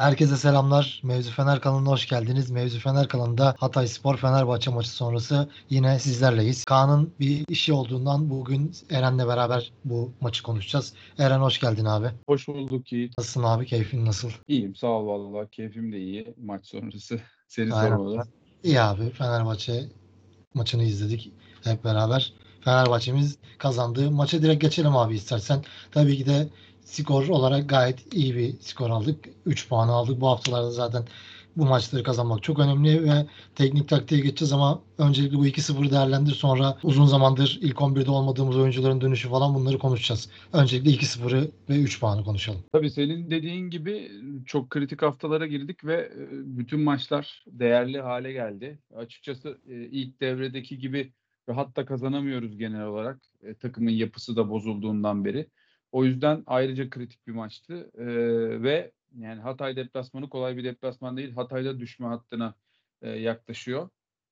Herkese selamlar. Mevzu Fener kanalına hoş geldiniz. Mevzu Fener kanalında Hatay Spor Fenerbahçe maçı sonrası yine sizlerleyiz. Kaan'ın bir işi olduğundan bugün Eren'le beraber bu maçı konuşacağız. Eren hoş geldin abi. Hoş bulduk Yiğit. Nasılsın abi? Keyfin nasıl? İyiyim sağ ol valla. Keyfim de iyi maç sonrası. Seni sormalı. İyi abi. Fenerbahçe maçını izledik hep beraber. Fenerbahçe'miz kazandı. Maça direkt geçelim abi istersen. Tabii ki de skor olarak gayet iyi bir skor aldık. 3 puan aldık. Bu haftalarda zaten bu maçları kazanmak çok önemli ve teknik taktiğe geçeceğiz ama öncelikle bu 2-0'ı değerlendir sonra uzun zamandır ilk 11'de olmadığımız oyuncuların dönüşü falan bunları konuşacağız. Öncelikle 2-0'ı ve 3 puanı konuşalım. Tabii senin dediğin gibi çok kritik haftalara girdik ve e, bütün maçlar değerli hale geldi. Açıkçası e, ilk devredeki gibi rahat da kazanamıyoruz genel olarak. E, Takımın yapısı da bozulduğundan beri. O yüzden ayrıca kritik bir maçtı E, ve yani Hatay deplasmanı kolay bir deplasman değil. Hatay'da düşme hattına e, yaklaşıyor.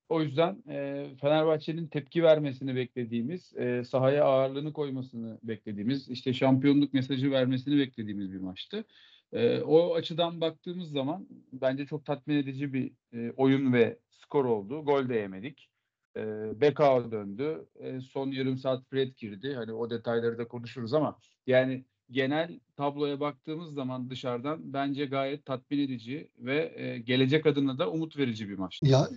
O yüzden e, Fenerbahçe'nin tepki vermesini beklediğimiz, e, sahaya ağırlığını koymasını beklediğimiz, işte şampiyonluk mesajı vermesini beklediğimiz bir maçtı. E, o açıdan baktığımız zaman bence çok tatmin edici bir e, oyun ve skor oldu. Gol de yemedik. E, Bekao döndü. E, son yarım saat Fred girdi. Hani o detayları da konuşuruz ama yani genel tabloya baktığımız zaman dışarıdan bence gayet tatmin edici ve e, gelecek adına da umut verici bir maç. Ya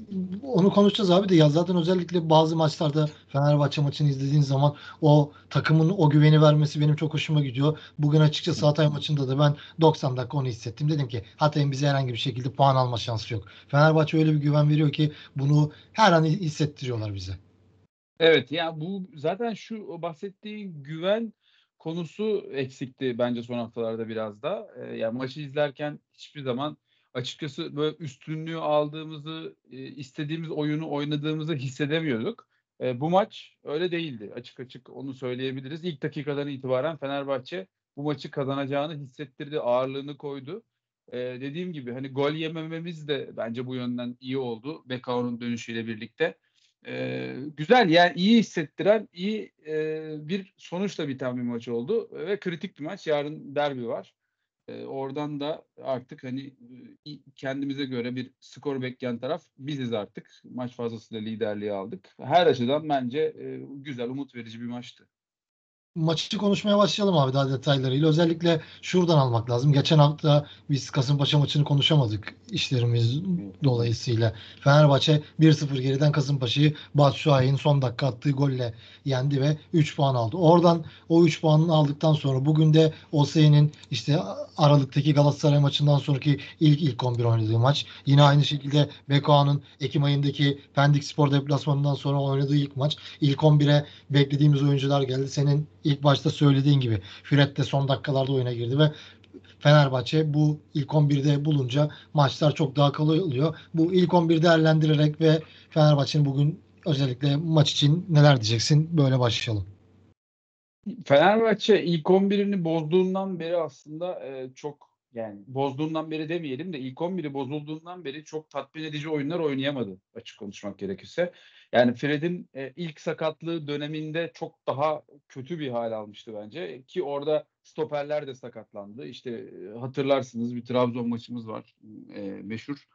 onu konuşacağız abi de ya zaten özellikle bazı maçlarda Fenerbahçe maçını izlediğin zaman o takımın o güveni vermesi benim çok hoşuma gidiyor. Bugün açıkçası Hatay maçında da ben 90 dakika onu hissettim. Dedim ki Hatay'ın bize herhangi bir şekilde puan alma şansı yok. Fenerbahçe öyle bir güven veriyor ki bunu her an hissettiriyorlar bize. Evet ya bu zaten şu bahsettiğin güven konusu eksikti bence son haftalarda biraz da. E, yani maçı izlerken hiçbir zaman açıkçası böyle üstünlüğü aldığımızı, e, istediğimiz oyunu oynadığımızı hissedemiyorduk. E, bu maç öyle değildi. Açık açık onu söyleyebiliriz. İlk dakikadan itibaren Fenerbahçe bu maçı kazanacağını hissettirdi, ağırlığını koydu. E, dediğim gibi hani gol yemememiz de bence bu yönden iyi oldu. Bekao'nun dönüşüyle birlikte. Ee, güzel yani iyi hissettiren iyi e, bir sonuçla biten bir maç oldu ve kritik bir maç. Yarın derbi var. Ee, oradan da artık hani e, kendimize göre bir skor bekleyen taraf biziz artık. Maç fazlasıyla liderliği aldık. Her açıdan bence e, güzel, umut verici bir maçtı maçı konuşmaya başlayalım abi daha detaylarıyla. Özellikle şuradan almak lazım. Geçen hafta biz Kasımpaşa maçını konuşamadık işlerimiz dolayısıyla. Fenerbahçe 1-0 geriden Kasımpaşa'yı Batshuayi'nin son dakika attığı golle yendi ve 3 puan aldı. Oradan o 3 puanını aldıktan sonra bugün de Osayi'nin işte Aralık'taki Galatasaray maçından sonraki ilk ilk 11 oynadığı maç. Yine aynı şekilde Bekoa'nın Ekim ayındaki Pendik Spor deplasmanından sonra oynadığı ilk maç. İlk 11'e beklediğimiz oyuncular geldi. Senin ilk başta söylediğin gibi Fred de son dakikalarda oyuna girdi ve Fenerbahçe bu ilk 11'de bulunca maçlar çok daha kolay oluyor. Bu ilk 11 değerlendirerek ve Fenerbahçe'nin bugün özellikle maç için neler diyeceksin? Böyle başlayalım. Fenerbahçe ilk 11'ini bozduğundan beri aslında e, çok yani bozduğundan beri demeyelim de ilk 11'i bozulduğundan beri çok tatmin edici oyunlar oynayamadı açık konuşmak gerekirse. Yani Fred'in e, ilk sakatlığı döneminde çok daha kötü bir hal almıştı bence ki orada stoperler de sakatlandı. İşte e, hatırlarsınız bir Trabzon maçımız var e, meşhur.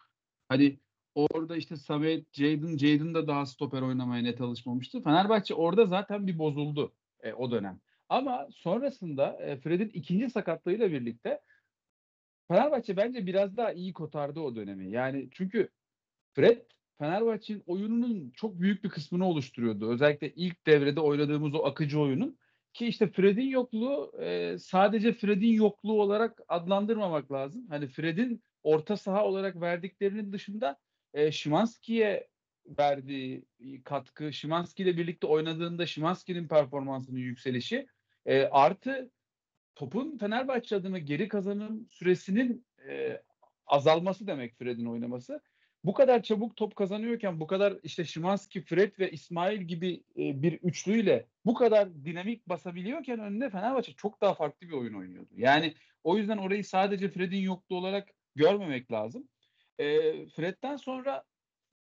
Hani orada işte Samet, Jadon, Jadon da daha stoper oynamaya net alışmamıştı. Fenerbahçe orada zaten bir bozuldu e, o dönem. Ama sonrasında e, Fred'in ikinci sakatlığıyla birlikte Fenerbahçe bence biraz daha iyi kotardı o dönemi. Yani çünkü Fred Fenerbahçe'nin oyununun çok büyük bir kısmını oluşturuyordu. Özellikle ilk devrede oynadığımız o akıcı oyunun. Ki işte Fred'in yokluğu e, sadece Fred'in yokluğu olarak adlandırmamak lazım. Hani Fred'in orta saha olarak verdiklerinin dışında e, Şimanski'ye verdiği katkı, Şimanski ile birlikte oynadığında Şimanski'nin performansının yükselişi e, artı topun Fenerbahçe adına geri kazanım süresinin e, azalması demek Fred'in oynaması. Bu kadar çabuk top kazanıyorken bu kadar işte Şimanski, Fred ve İsmail gibi e, bir üçlüyle bu kadar dinamik basabiliyorken önünde Fenerbahçe çok daha farklı bir oyun oynuyordu. Yani o yüzden orayı sadece Fred'in yokluğu olarak görmemek lazım. E, Fred'den sonra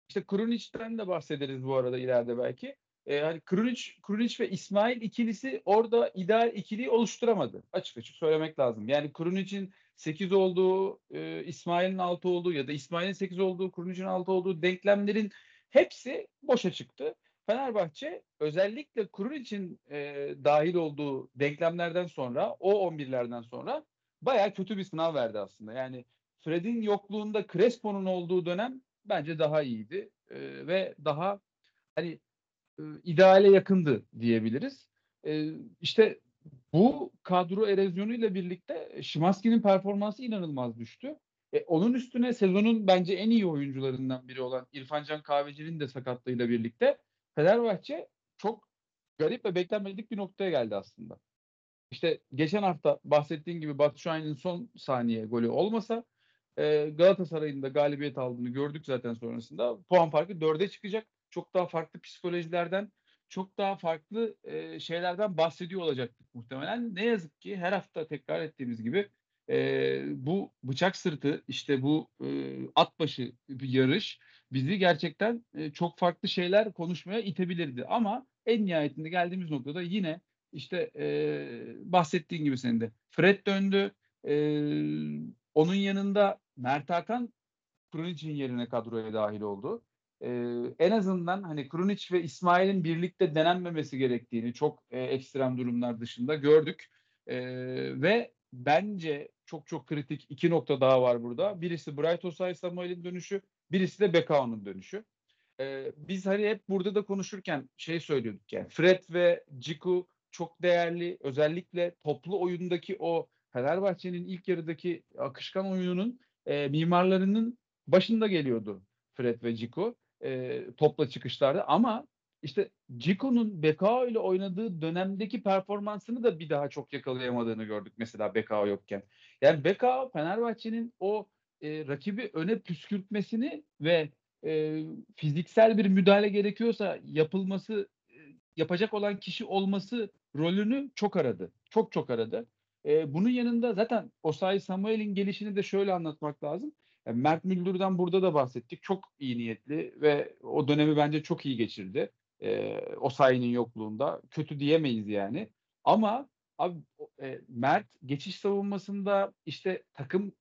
işte Krunic'ten de bahsederiz bu arada ileride belki e, hani Krunic, Krunic ve İsmail ikilisi orada ideal ikiliyi oluşturamadı. Açık açık söylemek lazım. Yani Krunic'in 8 olduğu, e, İsmail'in 6 olduğu ya da İsmail'in 8 olduğu, Kurnic'in 6 olduğu denklemlerin hepsi boşa çıktı. Fenerbahçe özellikle Kurnic'in e, dahil olduğu denklemlerden sonra o 11'lerden sonra bayağı kötü bir sınav verdi aslında. Yani Fred'in yokluğunda Crespo'nun olduğu dönem bence daha iyiydi e, ve daha hani e, ideale yakındı diyebiliriz. E, işte bu kadro erozyonuyla birlikte Şimanski'nin performansı inanılmaz düştü. E, onun üstüne sezonun bence en iyi oyuncularından biri olan İrfan Can Kahveci'nin de sakatlığıyla birlikte Fenerbahçe çok garip ve beklenmedik bir noktaya geldi aslında. İşte geçen hafta bahsettiğim gibi Batu Şahin'in son saniye golü olmasa e, Galatasaray'ın da galibiyet aldığını gördük zaten sonrasında. Puan farkı dörde çıkacak. Çok daha farklı psikolojilerden, çok daha farklı e, şeylerden bahsediyor olacaktık muhtemelen. Ne yazık ki her hafta tekrar ettiğimiz gibi e, bu bıçak sırtı, işte bu e, at başı bir yarış bizi gerçekten e, çok farklı şeyler konuşmaya itebilirdi. Ama en nihayetinde geldiğimiz noktada yine işte e, bahsettiğin gibi senin de Fred döndü. E, onun yanında Mert Hakan Krunic'in yerine kadroya dahil oldu. Ee, en azından hani Krunic ve İsmail'in birlikte denenmemesi gerektiğini çok e, ekstrem durumlar dışında gördük. E, ve bence çok çok kritik iki nokta daha var burada. Birisi Bright Osay Samuel'in dönüşü, birisi de Bekao'nun dönüşü. E, biz hani hep burada da konuşurken şey söylüyorduk yani Fred ve Ciku çok değerli. Özellikle toplu oyundaki o Fenerbahçe'nin ilk yarıdaki akışkan oyununun e, mimarlarının başında geliyordu Fred ve Ciku e, topla çıkışlarda ama işte Ciko'nun Bekao ile oynadığı dönemdeki performansını da bir daha çok yakalayamadığını gördük mesela Bekao yokken. Yani Bekao Fenerbahçe'nin o e, rakibi öne püskürtmesini ve e, fiziksel bir müdahale gerekiyorsa yapılması e, yapacak olan kişi olması rolünü çok aradı. Çok çok aradı. E, bunun yanında zaten Osayi Samuel'in gelişini de şöyle anlatmak lazım. Yani Mert Müldür'den burada da bahsettik. Çok iyi niyetli ve o dönemi bence çok iyi geçirdi. E, Osayi'nin yokluğunda. Kötü diyemeyiz yani. Ama abi e, Mert geçiş savunmasında işte takım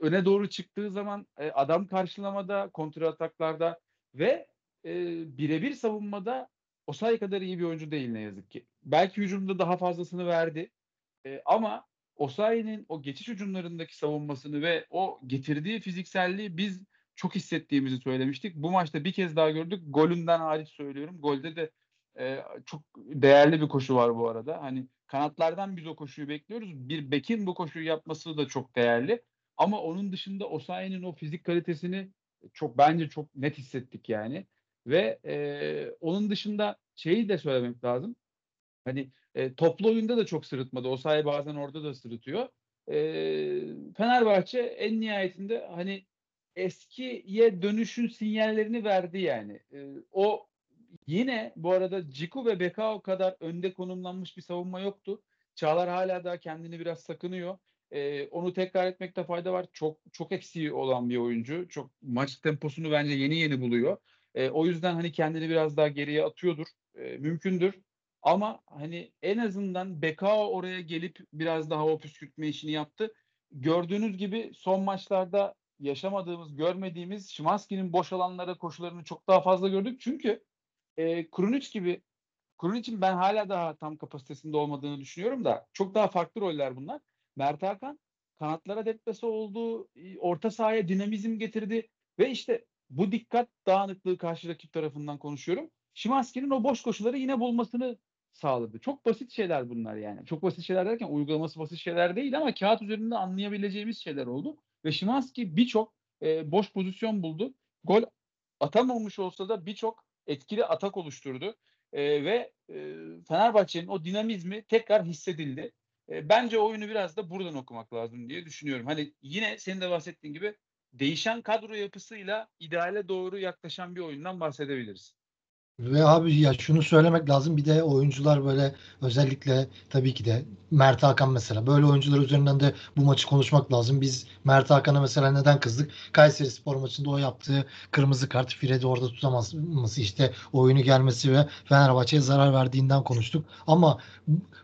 öne doğru çıktığı zaman e, adam karşılamada, kontrol ataklarda ve e, birebir savunmada Osayi kadar iyi bir oyuncu değil ne yazık ki. Belki hücumda daha fazlasını verdi. E, ama Osayi'nin o geçiş hücumlarındaki savunmasını ve o getirdiği fizikselliği biz çok hissettiğimizi söylemiştik. Bu maçta bir kez daha gördük. Golünden hariç söylüyorum. Golde de e, çok değerli bir koşu var bu arada. Hani kanatlardan biz o koşuyu bekliyoruz. Bir bekin bu koşuyu yapması da çok değerli. Ama onun dışında Osayi'nin o fizik kalitesini çok bence çok net hissettik yani. Ve e, onun dışında şeyi de söylemek lazım. Hani e, toplu oyunda da çok sırıtmadı. O sayı bazen orada da sırıtıyor. E, Fenerbahçe en nihayetinde hani eskiye dönüşün sinyallerini verdi yani. E, o yine bu arada Ciku ve Bekao kadar önde konumlanmış bir savunma yoktu. Çağlar hala daha kendini biraz sakınıyor. Ee, onu tekrar etmekte fayda var. Çok çok eksiği olan bir oyuncu. Çok maç temposunu bence yeni yeni buluyor. Ee, o yüzden hani kendini biraz daha geriye atıyordur. Ee, mümkündür. Ama hani en azından Bekao oraya gelip biraz daha o püskürtme işini yaptı. Gördüğünüz gibi son maçlarda yaşamadığımız, görmediğimiz Şimanski'nin boş alanlara koşularını çok daha fazla gördük. Çünkü e, Krunic gibi Krunic'in ben hala daha tam kapasitesinde olmadığını düşünüyorum da çok daha farklı roller bunlar. Mert Hakan kanatlara deplase oldu, orta sahaya dinamizm getirdi ve işte bu dikkat dağınıklığı karşı rakip tarafından konuşuyorum. Şimanski'nin o boş koşuları yine bulmasını sağladı. Çok basit şeyler bunlar yani. Çok basit şeyler derken uygulaması basit şeyler değil ama kağıt üzerinde anlayabileceğimiz şeyler oldu. Ve Şimanski birçok e, boş pozisyon buldu. Gol atamamış olsa da birçok etkili atak oluşturdu. E, ve e, Fenerbahçe'nin o dinamizmi tekrar hissedildi. E, bence oyunu biraz da buradan okumak lazım diye düşünüyorum. Hani yine senin de bahsettiğin gibi değişen kadro yapısıyla ideale doğru yaklaşan bir oyundan bahsedebiliriz. Ve abi ya şunu söylemek lazım bir de oyuncular böyle özellikle tabii ki de Mert Hakan mesela böyle oyuncular üzerinden de bu maçı konuşmak lazım. Biz Mert Hakan'a mesela neden kızdık? Kayseri Spor maçında o yaptığı kırmızı kart Fred'i orada tutamaması işte oyunu gelmesi ve Fenerbahçe'ye zarar verdiğinden konuştuk. Ama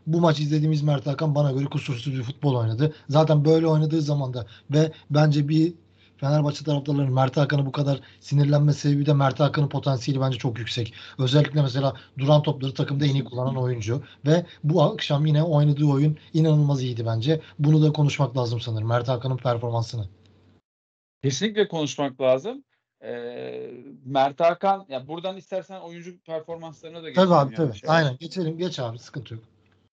bu maç izlediğimiz Mert Hakan bana göre kusursuz bir futbol oynadı. Zaten böyle oynadığı zaman da ve bence bir Fenerbahçe taraftarlarının Mert Hakan'a bu kadar sinirlenme sebebi de Mert Hakan'ın potansiyeli bence çok yüksek. Özellikle mesela duran topları takımda en iyi kullanan oyuncu ve bu akşam yine oynadığı oyun inanılmaz iyiydi bence. Bunu da konuşmak lazım sanırım Mert Hakan'ın performansını. Kesinlikle konuşmak lazım. Ee, Mert Hakan ya buradan istersen oyuncu performanslarına da geçelim. Tabii abi tabii. Aynen geçelim. Geç abi sıkıntı yok.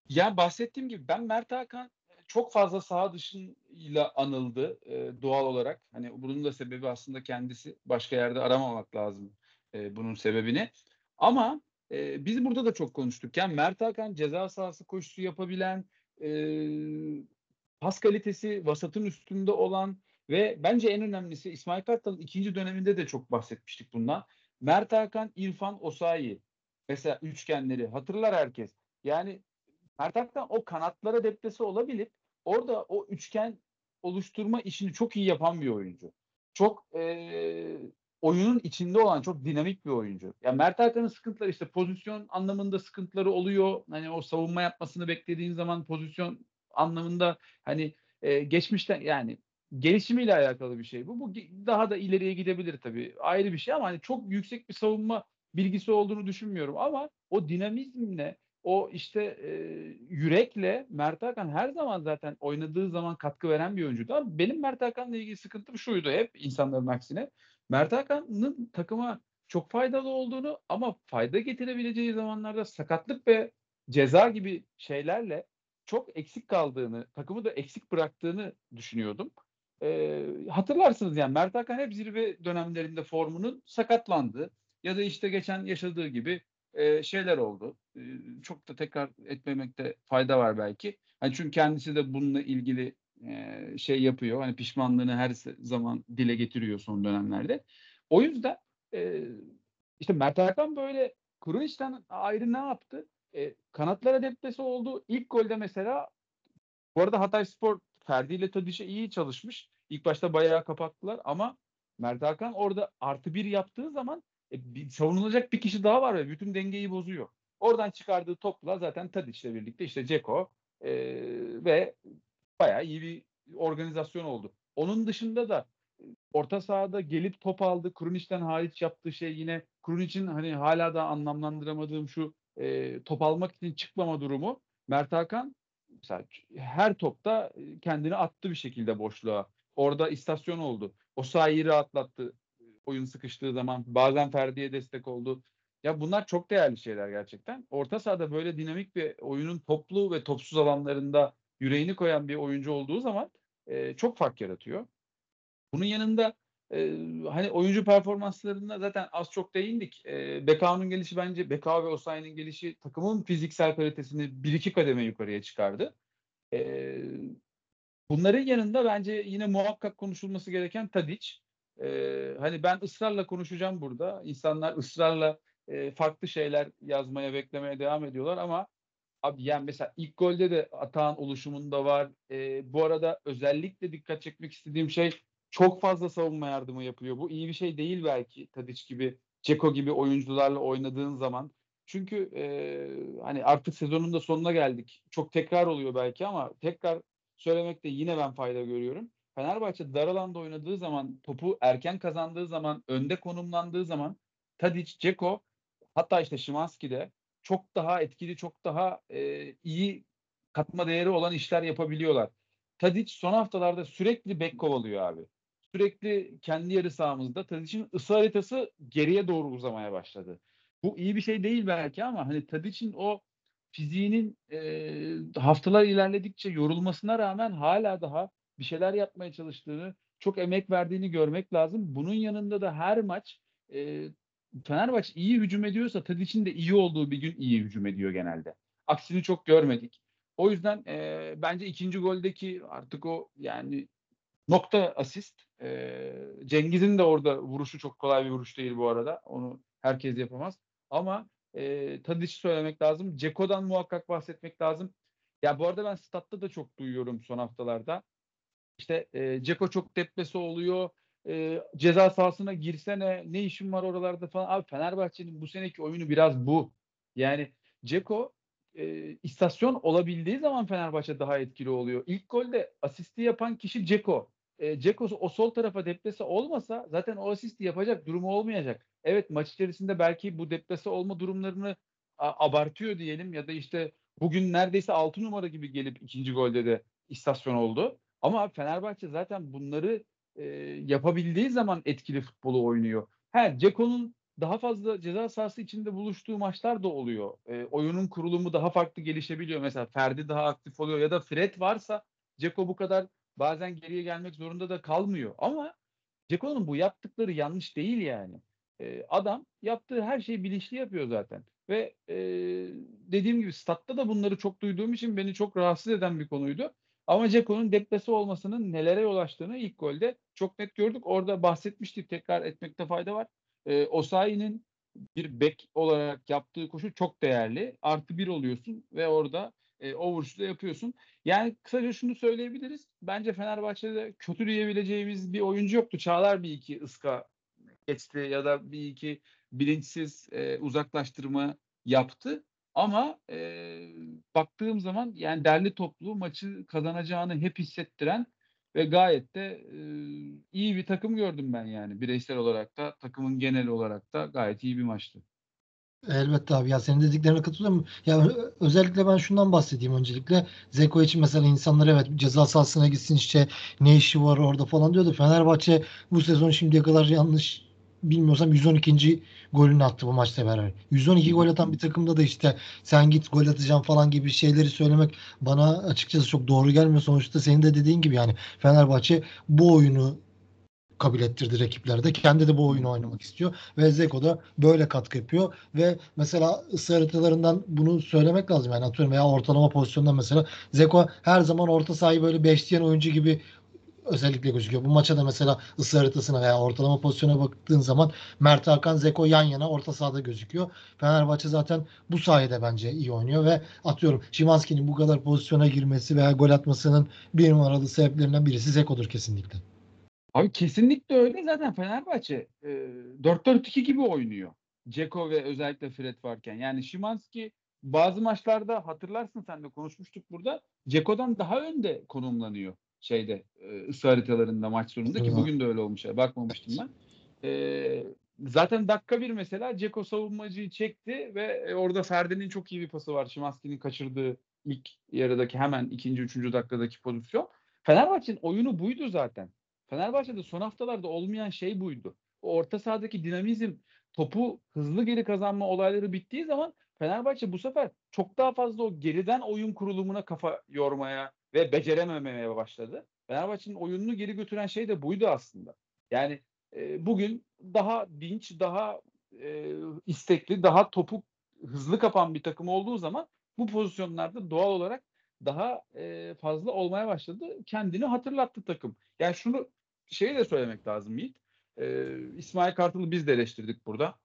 Yani bahsettiğim gibi ben Mert Hakan çok fazla saha dışıyla anıldı e, doğal olarak. Hani bunun da sebebi aslında kendisi. Başka yerde aramamak lazım e, bunun sebebini. Ama e, biz burada da çok konuştuk. Yani Mert Hakan ceza sahası koşusu yapabilen, e, pas kalitesi vasatın üstünde olan ve bence en önemlisi İsmail Kartal'ın ikinci döneminde de çok bahsetmiştik bundan. Mert Hakan, İrfan, Osayi. Mesela üçgenleri hatırlar herkes. Yani Mert Hakan o kanatlara deplesi olabilip orada o üçgen oluşturma işini çok iyi yapan bir oyuncu. Çok e, oyunun içinde olan çok dinamik bir oyuncu. Yani Mert Hakan'ın sıkıntıları işte pozisyon anlamında sıkıntıları oluyor. Hani o savunma yapmasını beklediğin zaman pozisyon anlamında hani e, geçmişten yani gelişimiyle alakalı bir şey bu. Bu daha da ileriye gidebilir tabii. Ayrı bir şey ama hani çok yüksek bir savunma bilgisi olduğunu düşünmüyorum ama o dinamizmle o işte e, yürekle Mert Hakan her zaman zaten oynadığı zaman katkı veren bir oyuncuydu. Ama benim Mert Hakan'la ilgili sıkıntım şuydu hep insanların aksine. Mert Hakan'ın takıma çok faydalı olduğunu ama fayda getirebileceği zamanlarda sakatlık ve ceza gibi şeylerle çok eksik kaldığını, takımı da eksik bıraktığını düşünüyordum. E, hatırlarsınız yani Mert Hakan hep zirve dönemlerinde formunun sakatlandı. Ya da işte geçen yaşadığı gibi e, şeyler oldu. E, çok da tekrar etmemekte fayda var belki. Hani çünkü kendisi de bununla ilgili e, şey yapıyor. Hani pişmanlığını her zaman dile getiriyor son dönemlerde. O yüzden e, işte Mert Hakan böyle Kuruniç'ten ayrı ne yaptı? E, kanatlara deplesi oldu. İlk golde mesela bu arada Hatay Spor Ferdi ile Tadiş'e iyi çalışmış. İlk başta bayağı kapattılar ama Mert Hakan orada artı bir yaptığı zaman e, bir, savunulacak bir kişi daha var ve bütün dengeyi bozuyor. Oradan çıkardığı topla zaten Tadic'le birlikte işte Ceko e, ve bayağı iyi bir organizasyon oldu. Onun dışında da e, orta sahada gelip top aldı. Krunic'ten hariç yaptığı şey yine Krunic'in hani hala da anlamlandıramadığım şu e, top almak için çıkmama durumu. Mert Hakan mesela her topta e, kendini attı bir şekilde boşluğa. Orada istasyon oldu. O sahayı rahatlattı oyun sıkıştığı zaman bazen Ferdi'ye destek oldu. Ya bunlar çok değerli şeyler gerçekten. Orta sahada böyle dinamik bir oyunun toplu ve topsuz alanlarında yüreğini koyan bir oyuncu olduğu zaman e, çok fark yaratıyor. Bunun yanında e, hani oyuncu performanslarında zaten az çok değindik. E, Bekao'nun gelişi bence Bekao ve Osayi'nin gelişi takımın fiziksel kalitesini bir iki kademe yukarıya çıkardı. E, bunların yanında bence yine muhakkak konuşulması gereken Tadic. E, hani ben ısrarla konuşacağım burada. İnsanlar ısrarla e, farklı şeyler yazmaya, beklemeye devam ediyorlar ama abi yani mesela ilk golde de Atağan oluşumunda var. E, bu arada özellikle dikkat çekmek istediğim şey çok fazla savunma yardımı yapıyor. Bu iyi bir şey değil belki Tadic gibi, Ceko gibi oyuncularla oynadığın zaman. Çünkü e, hani artık sezonun da sonuna geldik. Çok tekrar oluyor belki ama tekrar söylemekte yine ben fayda görüyorum. Fenerbahçe dar alanda oynadığı zaman, topu erken kazandığı zaman, önde konumlandığı zaman Tadic, Ceko hatta işte Şimanski de çok daha etkili, çok daha e, iyi katma değeri olan işler yapabiliyorlar. Tadic son haftalarda sürekli bek kovalıyor abi. Sürekli kendi yarı sahamızda Tadic'in ısı haritası geriye doğru uzamaya başladı. Bu iyi bir şey değil belki ama hani Tadic'in o fiziğinin e, haftalar ilerledikçe yorulmasına rağmen hala daha bir şeyler yapmaya çalıştığını, çok emek verdiğini görmek lazım. Bunun yanında da her maç e, Fenerbahçe iyi hücum ediyorsa Tadic'in de iyi olduğu bir gün iyi hücum ediyor genelde. Aksini çok görmedik. O yüzden e, bence ikinci goldeki artık o yani nokta asist. E, Cengiz'in de orada vuruşu çok kolay bir vuruş değil bu arada. Onu herkes yapamaz. Ama e, Tadic'i söylemek lazım. Ceko'dan muhakkak bahsetmek lazım. Ya bu arada ben statta da çok duyuyorum son haftalarda. İşte e, Ceko çok deplese oluyor. E, ceza sahasına girsene ne işin var oralarda falan. Abi Fenerbahçe'nin bu seneki oyunu biraz bu. Yani Ceko e, istasyon olabildiği zaman Fenerbahçe daha etkili oluyor. İlk golde asisti yapan kişi Ceko. E, Ceko o sol tarafa deplese olmasa zaten o asisti yapacak durumu olmayacak. Evet maç içerisinde belki bu deplese olma durumlarını a, abartıyor diyelim ya da işte bugün neredeyse 6 numara gibi gelip ikinci golde de istasyon oldu. Ama Fenerbahçe zaten bunları e, yapabildiği zaman etkili futbolu oynuyor. He, Ceko'nun daha fazla ceza sahası içinde buluştuğu maçlar da oluyor. E, oyunun kurulumu daha farklı gelişebiliyor. Mesela Ferdi daha aktif oluyor ya da Fred varsa Ceko bu kadar bazen geriye gelmek zorunda da kalmıyor. Ama Ceko'nun bu yaptıkları yanlış değil yani. E, adam yaptığı her şeyi bilinçli yapıyor zaten. Ve e, dediğim gibi statta da bunları çok duyduğum için beni çok rahatsız eden bir konuydu. Ama Ceko'nun deplase olmasının nelere yol açtığını ilk golde çok net gördük. Orada bahsetmiştik tekrar etmekte fayda var. E, Osayi'nin bir bek olarak yaptığı koşu çok değerli. Artı bir oluyorsun ve orada e, o vuruşu da yapıyorsun. Yani kısaca şunu söyleyebiliriz. Bence Fenerbahçe'de kötü diyebileceğimiz bir oyuncu yoktu. Çağlar bir iki ıska geçti ya da bir iki bilinçsiz e, uzaklaştırma yaptı. Ama e, baktığım zaman yani derli toplu maçı kazanacağını hep hissettiren ve gayet de e, iyi bir takım gördüm ben yani bireysel olarak da takımın genel olarak da gayet iyi bir maçtı. Elbette abi ya senin dediklerine katılıyorum. Ya özellikle ben şundan bahsedeyim öncelikle. Zeko için mesela insanlar evet ceza sahasına gitsin işte ne işi var orada falan diyordu. Fenerbahçe bu sezon şimdiye kadar yanlış bilmiyorsam 112. golünü attı bu maçta beraber. 112 gol atan bir takımda da işte sen git gol atacağım falan gibi şeyleri söylemek bana açıkçası çok doğru gelmiyor. Sonuçta senin de dediğin gibi yani Fenerbahçe bu oyunu kabul ettirdi rakiplerde. Kendi de bu oyunu oynamak istiyor. Ve Zeko da böyle katkı yapıyor. Ve mesela ısı haritalarından bunu söylemek lazım. Yani atıyorum veya ortalama pozisyonda mesela Zeko her zaman orta sahayı böyle beşleyen oyuncu gibi özellikle gözüküyor. Bu maça da mesela ısı haritasına veya ortalama pozisyona baktığın zaman Mert Hakan, Zeko yan yana orta sahada gözüküyor. Fenerbahçe zaten bu sayede bence iyi oynuyor ve atıyorum Şimanski'nin bu kadar pozisyona girmesi veya gol atmasının bir numaralı sebeplerinden birisi Zeko'dur kesinlikle. Abi kesinlikle öyle. Zaten Fenerbahçe e, 4-4-2 gibi oynuyor. Ceko ve özellikle Fred varken. Yani Şimanski bazı maçlarda hatırlarsın sen de konuşmuştuk burada. Ceko'dan daha önde konumlanıyor şeyde e, ısı haritalarında maç sonunda ki bugün de öyle olmuş. Bakmamıştım ben. E, zaten dakika bir mesela Ceko savunmacıyı çekti ve e, orada Ferdi'nin çok iyi bir pası var. Şimanski'nin kaçırdığı ilk yarıdaki hemen ikinci, üçüncü dakikadaki pozisyon. Fenerbahçe'nin oyunu buydu zaten. Fenerbahçe'de son haftalarda olmayan şey buydu. O orta sahadaki dinamizm, topu hızlı geri kazanma olayları bittiği zaman Fenerbahçe bu sefer çok daha fazla o geriden oyun kurulumuna kafa yormaya ve becerememeye başladı. Fenerbahçe'nin oyununu geri götüren şey de buydu aslında. Yani e, bugün daha dinç, daha e, istekli, daha topu hızlı kapan bir takım olduğu zaman bu pozisyonlarda doğal olarak daha e, fazla olmaya başladı. Kendini hatırlattı takım. Yani şunu şeyi de söylemek lazım Yiğit. E, İsmail Kartal'ı biz de eleştirdik burada.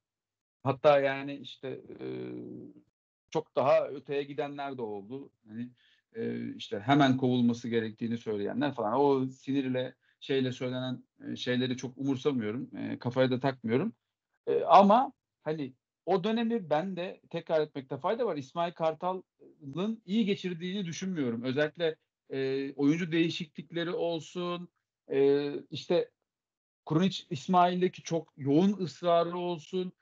Hatta yani işte e, çok daha öteye gidenler de oldu. Hani e, işte hemen kovulması gerektiğini söyleyenler falan. O sinirle şeyle söylenen e, şeyleri çok umursamıyorum. E, kafaya da takmıyorum. E, ama hani o dönemi ben de tekrar etmekte fayda var. İsmail Kartal'ın iyi geçirdiğini düşünmüyorum. Özellikle e, oyuncu değişiklikleri olsun, e, işte Kurunic İsmail'deki çok yoğun ısrarı olsun.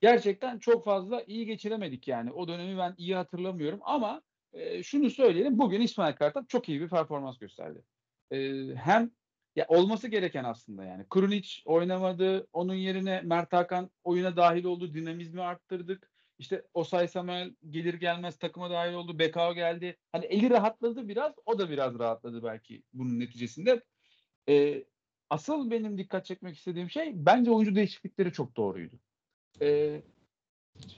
Gerçekten çok fazla iyi geçiremedik yani. O dönemi ben iyi hatırlamıyorum ama e, şunu söyleyelim. Bugün İsmail Kartal çok iyi bir performans gösterdi. E, hem ya olması gereken aslında yani. Krunic oynamadı. Onun yerine Mert Hakan oyuna dahil oldu. Dinamizmi arttırdık. İşte Osay Samuel gelir gelmez takıma dahil oldu. Bekao geldi. Hani eli rahatladı biraz. O da biraz rahatladı belki bunun neticesinde. Ee, asıl benim dikkat çekmek istediğim şey bence oyuncu değişiklikleri çok doğruydu. Ee,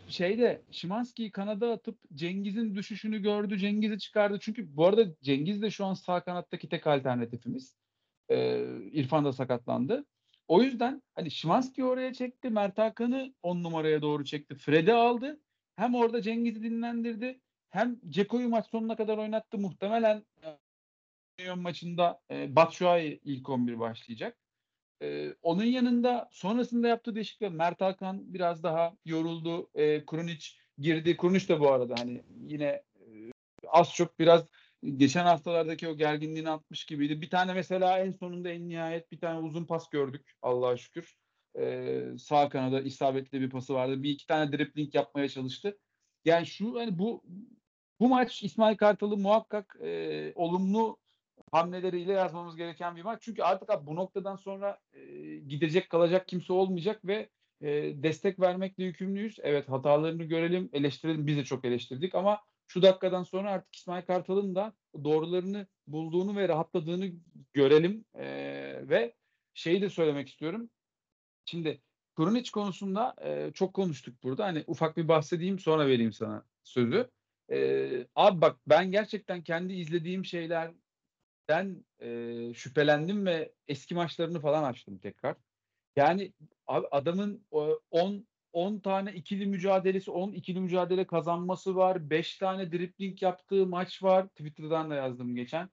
şeyde Şimanski'yi kanada atıp Cengiz'in düşüşünü gördü. Cengiz'i çıkardı. Çünkü bu arada Cengiz de şu an sağ kanattaki tek alternatifimiz. Ee, İrfan da sakatlandı. o yüzden hani Şimanski oraya çekti. Mert Hakan'ı 10 numaraya doğru çekti. Fred'i aldı. Hem orada Cengiz'i dinlendirdi. Hem Ceko'yu maç sonuna kadar oynattı. Muhtemelen e, maçında e, Batshuayi ilk 11 başlayacak. E, onun yanında sonrasında yaptığı değişiklikler Mert Hakan biraz daha yoruldu. E, Krunic girdi. Krunic de bu arada hani yine e, az çok biraz geçen haftalardaki o gerginliğini atmış gibiydi. Bir tane mesela en sonunda en nihayet bir tane uzun pas gördük Allah'a şükür. Ee, sağ kanada isabetli bir pası vardı. Bir iki tane dribling yapmaya çalıştı. Yani şu hani bu bu maç İsmail Kartal'ı muhakkak e, olumlu hamleleriyle yazmamız gereken bir maç. Çünkü artık abi bu noktadan sonra e, gidecek kalacak kimse olmayacak ve e, destek vermekle yükümlüyüz. Evet hatalarını görelim, eleştirelim. Biz de çok eleştirdik ama şu dakikadan sonra artık İsmail Kartal'ın da doğrularını bulduğunu ve rahatladığını görelim. E, ve şeyi de söylemek istiyorum. Şimdi Kurunic konusunda e, çok konuştuk burada. Hani ufak bir bahsedeyim sonra vereyim sana sözü. E, abi bak ben gerçekten kendi izlediğim şeylerden e, şüphelendim ve eski maçlarını falan açtım tekrar. Yani adamın 10 10 tane ikili mücadelesi, 10 ikili mücadele kazanması var. 5 tane dribling yaptığı maç var. Twitter'dan da yazdım geçen.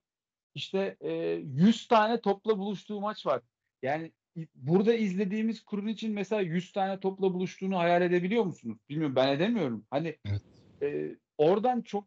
İşte e, 100 tane topla buluştuğu maç var. Yani burada izlediğimiz kurun için mesela 100 tane topla buluştuğunu hayal edebiliyor musunuz? Bilmiyorum ben edemiyorum. Hani evet. e, oradan çok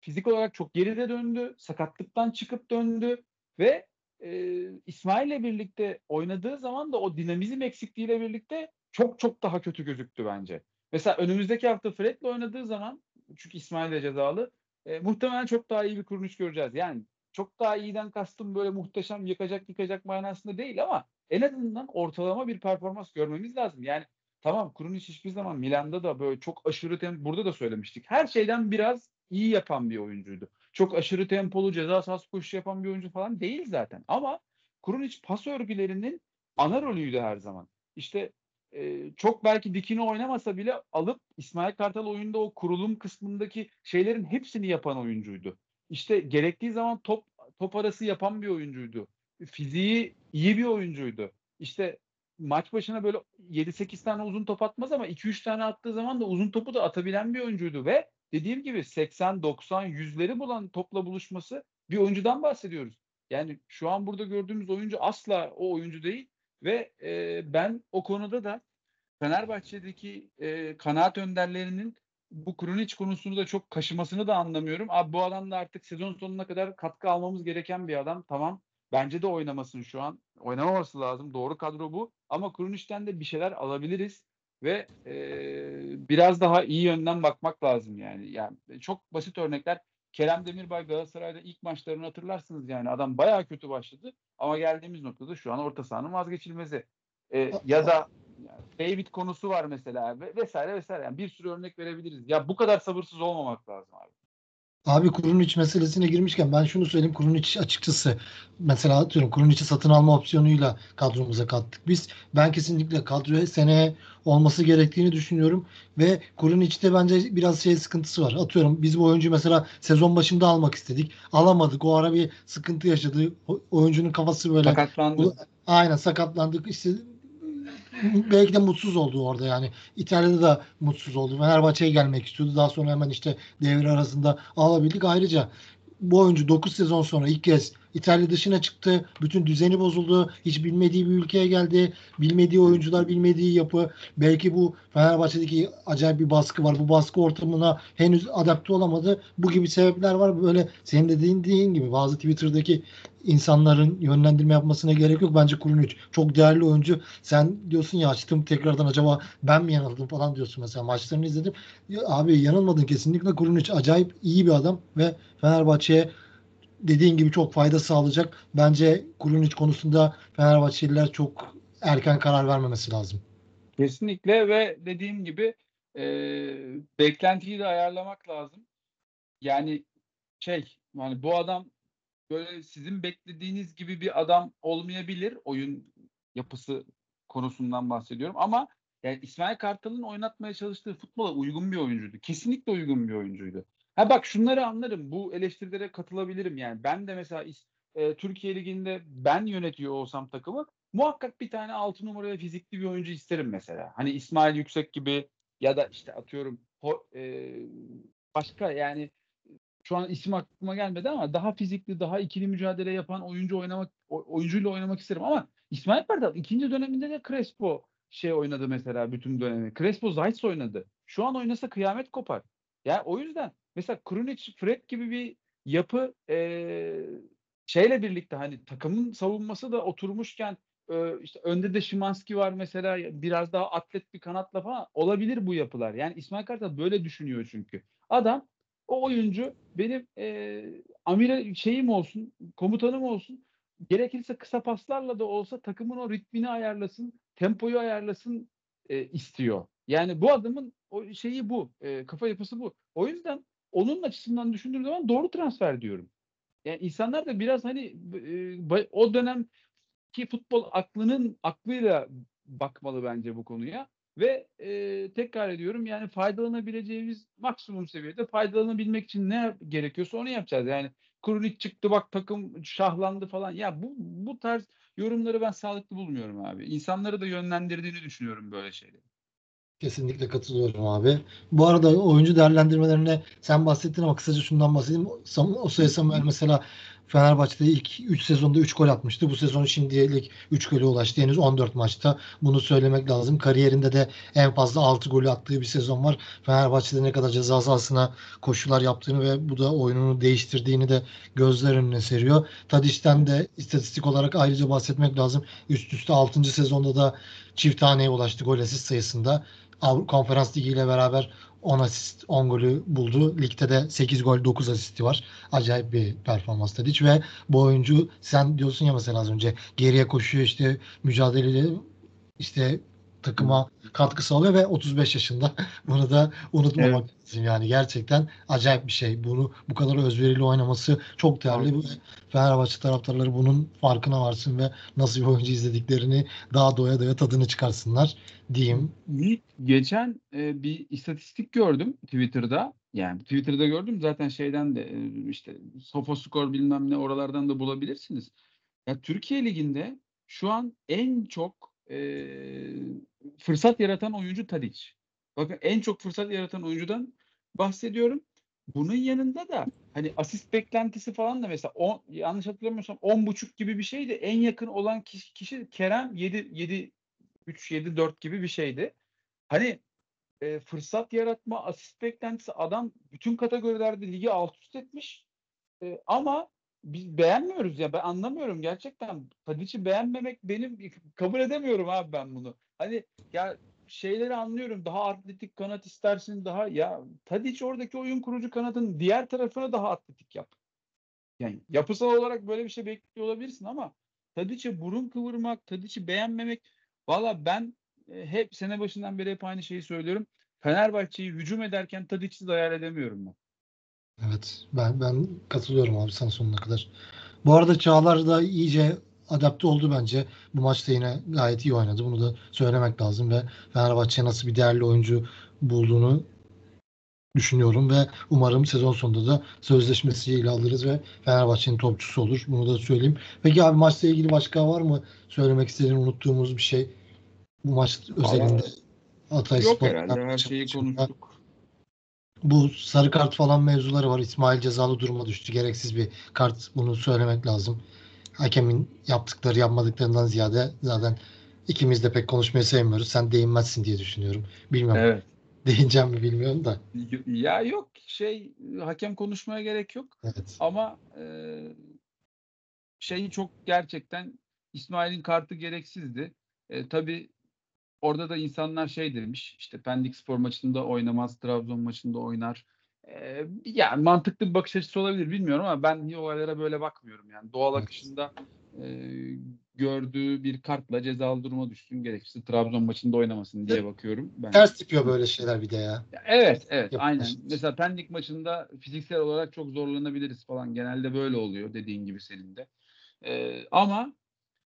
fizik olarak çok geride döndü. Sakatlıktan çıkıp döndü ve e, İsmail'le birlikte oynadığı zaman da o dinamizm eksikliğiyle birlikte çok çok daha kötü gözüktü bence. Mesela önümüzdeki hafta Fred'le oynadığı zaman çünkü İsmail de cezalı e, muhtemelen çok daha iyi bir kuruluş göreceğiz. Yani çok daha iyiden kastım böyle muhteşem yıkacak yıkacak manasında değil ama en azından ortalama bir performans görmemiz lazım. Yani tamam Kurunic hiçbir zaman Milan'da da böyle çok aşırı tempo burada da söylemiştik. Her şeyden biraz iyi yapan bir oyuncuydu. Çok aşırı tempolu ceza sahası koşu yapan bir oyuncu falan değil zaten. Ama Kurunic pas örgülerinin ana rolüydü her zaman. İşte e, çok belki dikini oynamasa bile alıp İsmail Kartal oyunda o kurulum kısmındaki şeylerin hepsini yapan oyuncuydu. İşte gerektiği zaman top top arası yapan bir oyuncuydu. Fiziği iyi bir oyuncuydu. İşte maç başına böyle 7-8 tane uzun top atmaz ama 2-3 tane attığı zaman da uzun topu da atabilen bir oyuncuydu ve dediğim gibi 80, 90, 100'leri bulan topla buluşması bir oyuncudan bahsediyoruz. Yani şu an burada gördüğümüz oyuncu asla o oyuncu değil ve e, ben o konuda da Fenerbahçe'deki e, kanaat önderlerinin bu Krunic konusunu da çok kaşımasını da anlamıyorum. Abi bu adam da artık sezon sonuna kadar katkı almamız gereken bir adam. Tamam. Bence de oynamasın şu an. Oynamaması lazım. Doğru kadro bu. Ama Krunic'ten de bir şeyler alabiliriz ve e, biraz daha iyi yönden bakmak lazım yani. Yani çok basit örnekler. Kerem Demirbay Galatasaray'da ilk maçlarını hatırlarsınız yani adam bayağı kötü başladı ama geldiğimiz noktada şu an orta sahanın vazgeçilmezi. E, ya da yani David konusu var mesela ve vesaire vesaire. Yani bir sürü örnek verebiliriz. Ya bu kadar sabırsız olmamak lazım abi. Abi Kurunic meselesine girmişken ben şunu söyleyeyim. Kurunic açıkçası mesela atıyorum Kurunic'i satın alma opsiyonuyla kadromuza kattık. Biz ben kesinlikle kadroya seneye olması gerektiğini düşünüyorum ve Kurunic'te bence biraz şey sıkıntısı var. Atıyorum biz bu oyuncuyu mesela sezon başında almak istedik. Alamadık. O ara bir sıkıntı yaşadı. O, oyuncunun kafası böyle sakatlandı. Aynen sakatlandık. İşte belki de mutsuz oldu orada yani. İtalya'da da mutsuz oldu. Fenerbahçe'ye gelmek istiyordu. Daha sonra hemen işte devre arasında alabildik. Ayrıca bu oyuncu 9 sezon sonra ilk kez İtalya dışına çıktı. Bütün düzeni bozuldu. Hiç bilmediği bir ülkeye geldi. Bilmediği oyuncular, bilmediği yapı. Belki bu Fenerbahçe'deki acayip bir baskı var. Bu baskı ortamına henüz adapte olamadı. Bu gibi sebepler var. Böyle senin dediğin dediğin gibi bazı Twitter'daki insanların yönlendirme yapmasına gerek yok. Bence Kurunic çok değerli oyuncu. Sen diyorsun ya açtım tekrardan acaba ben mi yanıldım falan diyorsun mesela. Maçlarını izledim. Ya, abi yanılmadın kesinlikle. Kurunic acayip iyi bir adam ve Fenerbahçe'ye dediğin gibi çok fayda sağlayacak. Bence Kurunic konusunda Fenerbahçeliler çok erken karar vermemesi lazım. Kesinlikle ve dediğim gibi e, beklentiyi de ayarlamak lazım. Yani şey yani bu adam böyle sizin beklediğiniz gibi bir adam olmayabilir oyun yapısı konusundan bahsediyorum ama yani İsmail Kartal'ın oynatmaya çalıştığı futbola uygun bir oyuncuydu. Kesinlikle uygun bir oyuncuydu. Ha bak şunları anlarım. Bu eleştirilere katılabilirim yani. Ben de mesela e, Türkiye Ligi'nde ben yönetiyor olsam takımı muhakkak bir tane 6 numaraya fizikli bir oyuncu isterim mesela. Hani İsmail Yüksek gibi ya da işte atıyorum ho, e, başka yani şu an isim aklıma gelmedi ama daha fizikli, daha ikili mücadele yapan oyuncu oynamak oyuncuyla oynamak isterim ama İsmail Kartal ikinci döneminde de Crespo şey oynadı mesela bütün dönemi. Crespo Zayt oynadı. Şu an oynasa kıyamet kopar. Yani o yüzden mesela Krunic, Fred gibi bir yapı e, şeyle birlikte hani takımın savunması da oturmuşken e, işte önde de Şimanski var mesela biraz daha atlet bir kanatla falan olabilir bu yapılar. Yani İsmail Kartal böyle düşünüyor çünkü. Adam o oyuncu benim e, amire şeyim olsun, komutanım olsun. Gerekirse kısa paslarla da olsa takımın o ritmini ayarlasın, tempoyu ayarlasın e, istiyor. Yani bu adamın o şeyi bu, e, kafa yapısı bu. O yüzden onun açısından düşündüğüm zaman doğru transfer diyorum. Yani insanlar da biraz hani e, o dönemki futbol aklının aklıyla bakmalı bence bu konuya. Ve e, tekrar ediyorum yani faydalanabileceğimiz maksimum seviyede faydalanabilmek için ne gerekiyorsa onu yapacağız. Yani Kurunik çıktı bak takım şahlandı falan. Ya bu bu tarz yorumları ben sağlıklı bulmuyorum abi. İnsanları da yönlendirdiğini düşünüyorum böyle şeyleri. Kesinlikle katılıyorum abi. Bu arada oyuncu değerlendirmelerine sen bahsettin ama kısaca şundan bahsedeyim. O Samuel mesela Fenerbahçe'de ilk 3 sezonda 3 gol atmıştı. Bu sezon şimdilik 3 gole ulaştı. Henüz 14 maçta. Bunu söylemek lazım. Kariyerinde de en fazla 6 golü attığı bir sezon var. Fenerbahçe'de ne kadar ceza sahasına koşular yaptığını ve bu da oyununu değiştirdiğini de gözler önüne seriyor. Tadiş'ten de istatistik olarak ayrıca bahsetmek lazım. Üst üste 6. sezonda da çift taneye ulaştı gol asist sayısında. Konferans Ligi ile beraber 10 asist, 10 golü buldu. Ligde de 8 gol, 9 asisti var. Acayip bir performans Tadic ve bu oyuncu sen diyorsun ya mesela az önce geriye koşuyor işte mücadeleyle işte takıma katkı sağlıyor ve 35 yaşında. Bunu da unutmamak evet. lazım. Yani gerçekten acayip bir şey. Bunu bu kadar özverili oynaması çok değerli. Evet. Fenerbahçe taraftarları bunun farkına varsın ve nasıl bir oyuncu izlediklerini daha doya doya tadını çıkarsınlar diyeyim. Geçen e, bir istatistik gördüm Twitter'da. Yani Twitter'da gördüm zaten şeyden de e, işte Sofoscore bilmem ne oralardan da bulabilirsiniz. Ya Türkiye Ligi'nde şu an en çok e, fırsat yaratan oyuncu Tadic. Bakın en çok fırsat yaratan oyuncudan bahsediyorum. Bunun yanında da hani asist beklentisi falan da mesela on, yanlış hatırlamıyorsam 10 buçuk gibi bir şeydi. En yakın olan kişi, kişi Kerem 7 7 3 7 4 gibi bir şeydi. Hani e, fırsat yaratma, asist beklentisi adam bütün kategorilerde ligi alt üst etmiş. E, ama biz beğenmiyoruz ya ben anlamıyorum gerçekten. Tadic'i beğenmemek benim kabul edemiyorum abi ben bunu. Hani ya şeyleri anlıyorum. Daha atletik kanat istersin daha ya Tadic oradaki oyun kurucu kanadın diğer tarafını daha atletik yap. Yani yapısal olarak böyle bir şey bekliyor olabilirsin ama Tadic'e burun kıvırmak, Tadic'i beğenmemek valla ben e, hep sene başından beri hep aynı şeyi söylüyorum. Fenerbahçe'yi hücum ederken Tadic'i hayal edemiyorum ben. Evet ben ben katılıyorum abi sana sonuna kadar. Bu arada Çağlar da iyice adapte oldu bence. Bu maçta yine gayet iyi oynadı. Bunu da söylemek lazım ve Fenerbahçe nasıl bir değerli oyuncu bulduğunu düşünüyorum ve umarım sezon sonunda da sözleşmesiyle alırız ve Fenerbahçe'nin topçusu olur. Bunu da söyleyeyim. Peki abi maçla ilgili başka var mı söylemek istediğin unuttuğumuz bir şey? Bu maç özelinde Hatay Yok Spor herhalde her şeyi konuştuk bu sarı kart falan mevzuları var. İsmail cezalı duruma düştü. Gereksiz bir kart. Bunu söylemek lazım. Hakemin yaptıkları yapmadıklarından ziyade zaten ikimiz de pek konuşmayı sevmiyoruz. Sen değinmezsin diye düşünüyorum. Bilmiyorum. Evet. Değineceğim mi bilmiyorum da. Ya yok şey hakem konuşmaya gerek yok. Evet. Ama e, şeyi çok gerçekten İsmail'in kartı gereksizdi. E, tabii Orada da insanlar şey demiş işte Pendik Spor maçında oynamaz, Trabzon maçında oynar. Ee, yani mantıklı bir bakış açısı olabilir bilmiyorum ama ben olaylara böyle bakmıyorum. Yani doğal akışında e, gördüğü bir kartla cezalı duruma düşsün gerekirse Trabzon maçında oynamasın diye bakıyorum. Ben. Ters tipiyor böyle şeyler bir de ya. Evet evet Yapmış. aynen. Mesela Pendik maçında fiziksel olarak çok zorlanabiliriz falan. Genelde böyle oluyor dediğin gibi senin de. Ee, ama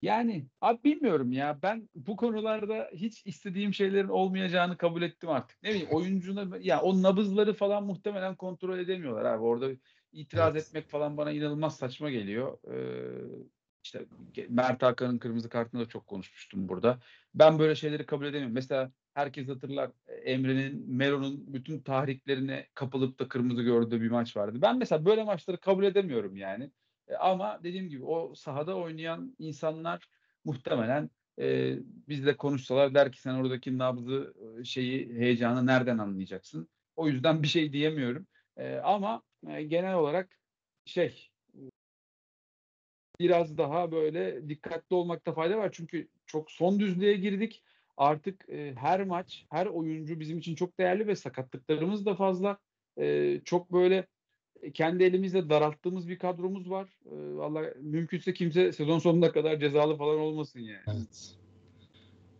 yani abi bilmiyorum ya ben bu konularda hiç istediğim şeylerin olmayacağını kabul ettim artık. Ne bileyim oyuncuna ya o nabızları falan muhtemelen kontrol edemiyorlar abi. Orada itiraz evet. etmek falan bana inanılmaz saçma geliyor. Ee, işte Mert Hakan'ın kırmızı kartını da çok konuşmuştum burada. Ben böyle şeyleri kabul edemiyorum. Mesela herkes hatırlar Emre'nin, Melo'nun bütün tahriklerine kapılıp da kırmızı gördüğü bir maç vardı. Ben mesela böyle maçları kabul edemiyorum yani. E, ama dediğim gibi o sahada oynayan insanlar muhtemelen e, bizle konuşsalar der ki sen oradaki nabzı şeyi heyecanı nereden anlayacaksın? O yüzden bir şey diyemiyorum. E, ama e, genel olarak şey biraz daha böyle dikkatli olmakta fayda var. Çünkü çok son düzlüğe girdik. Artık e, her maç, her oyuncu bizim için çok değerli ve sakatlıklarımız da fazla. E, çok böyle kendi elimizle daralttığımız bir kadromuz var. E, Allah mümkünse kimse sezon sonuna kadar cezalı falan olmasın yani. Evet.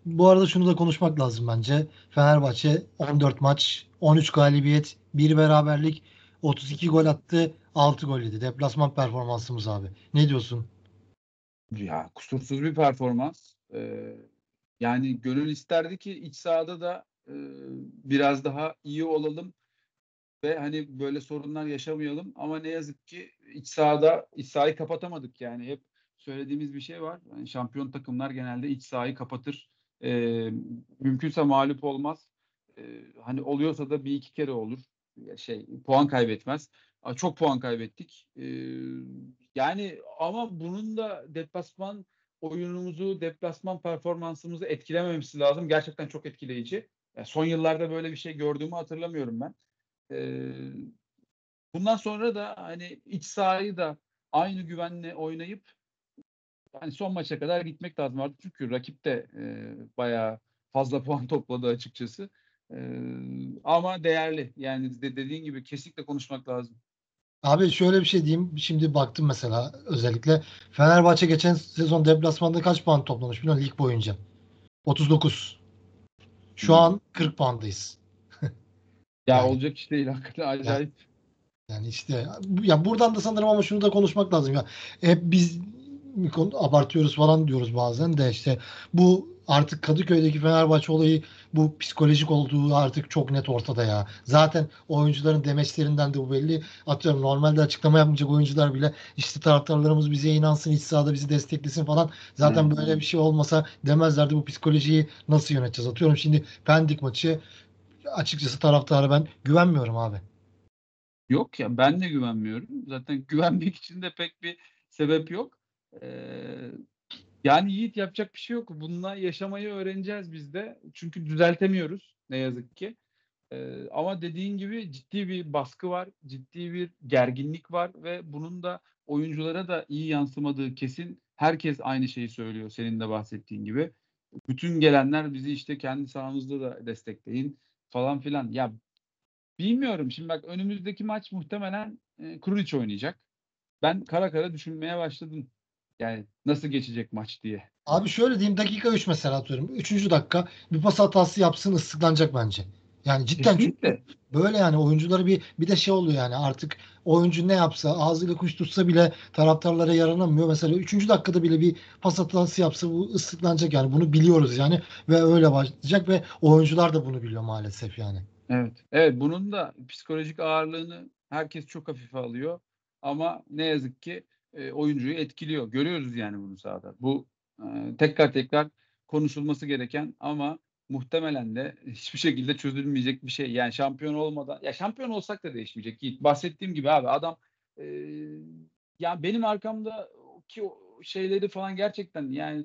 Bu arada şunu da konuşmak lazım bence. Fenerbahçe 14 maç, 13 galibiyet, 1 beraberlik, 32 gol attı, 6 gol yedi. Deplasman performansımız abi. Ne diyorsun? Ya kusursuz bir performans. Ee, yani gönül isterdi ki iç sahada da e, biraz daha iyi olalım ve hani böyle sorunlar yaşamayalım ama ne yazık ki iç sahada iç sahayı kapatamadık yani hep söylediğimiz bir şey var. Yani şampiyon takımlar genelde iç sahayı kapatır. Ee, mümkünse mağlup olmaz. Ee, hani oluyorsa da bir iki kere olur. Şey puan kaybetmez. Çok puan kaybettik. Ee, yani ama bunun da deplasman oyunumuzu, deplasman performansımızı etkilememesi lazım. Gerçekten çok etkileyici. Yani son yıllarda böyle bir şey gördüğümü hatırlamıyorum ben. Ee, bundan sonra da hani iç sahayı da aynı güvenle oynayıp hani son maça kadar gitmek lazım artık. Çünkü rakip de e, bayağı fazla puan topladı açıkçası. E, ama değerli. Yani de dediğin gibi kesinlikle konuşmak lazım. Abi şöyle bir şey diyeyim. Şimdi baktım mesela özellikle Fenerbahçe geçen sezon deplasmanda kaç puan toplamış biliyor musun lig boyunca? 39. Şu hmm. an 40 puandayız. Ya yani, olacak iş değil hakikaten acayip. Yani işte ya buradan da sanırım ama şunu da konuşmak lazım ya. Hep biz abartıyoruz falan diyoruz bazen de işte bu artık Kadıköy'deki Fenerbahçe olayı bu psikolojik olduğu artık çok net ortada ya. Zaten oyuncuların demeçlerinden de bu belli. Atıyorum normalde açıklama yapmayacak oyuncular bile işte taraftarlarımız bize inansın, iç sahada bizi desteklesin falan. Zaten hmm. böyle bir şey olmasa demezlerdi bu psikolojiyi nasıl yöneteceğiz. Atıyorum şimdi Pendik maçı açıkçası taraftara ben güvenmiyorum abi. Yok ya ben de güvenmiyorum. Zaten güvenmek için de pek bir sebep yok. Ee, yani Yiğit yapacak bir şey yok. Bununla yaşamayı öğreneceğiz biz de. Çünkü düzeltemiyoruz ne yazık ki. Ee, ama dediğin gibi ciddi bir baskı var, ciddi bir gerginlik var ve bunun da oyunculara da iyi yansımadığı kesin. Herkes aynı şeyi söylüyor senin de bahsettiğin gibi. Bütün gelenler bizi işte kendi sahamızda da destekleyin falan filan. Ya bilmiyorum şimdi bak önümüzdeki maç muhtemelen e, Krunic oynayacak. Ben kara kara düşünmeye başladım. Yani nasıl geçecek maç diye. Abi şöyle diyeyim dakika 3 mesela atıyorum. 3. dakika bir pas hatası yapsın ıslıklanacak bence. Yani cidden çünkü böyle yani oyuncuları bir bir de şey oluyor yani artık oyuncu ne yapsa ağzıyla kuş tutsa bile taraftarlara yaranamıyor. Mesela 3. dakikada bile bir pas hatası yapsa bu ıslıklanacak yani bunu biliyoruz yani ve öyle başlayacak ve oyuncular da bunu biliyor maalesef yani. Evet. Evet bunun da psikolojik ağırlığını herkes çok hafife alıyor. Ama ne yazık ki e, oyuncuyu etkiliyor. Görüyoruz yani bunu sahada. Bu e, tekrar tekrar konuşulması gereken ama muhtemelen de hiçbir şekilde çözülmeyecek bir şey. Yani şampiyon olmadan ya şampiyon olsak da değişmeyecek. Yiğit. Bahsettiğim gibi abi adam e, ya benim arkamda ki şeyleri falan gerçekten yani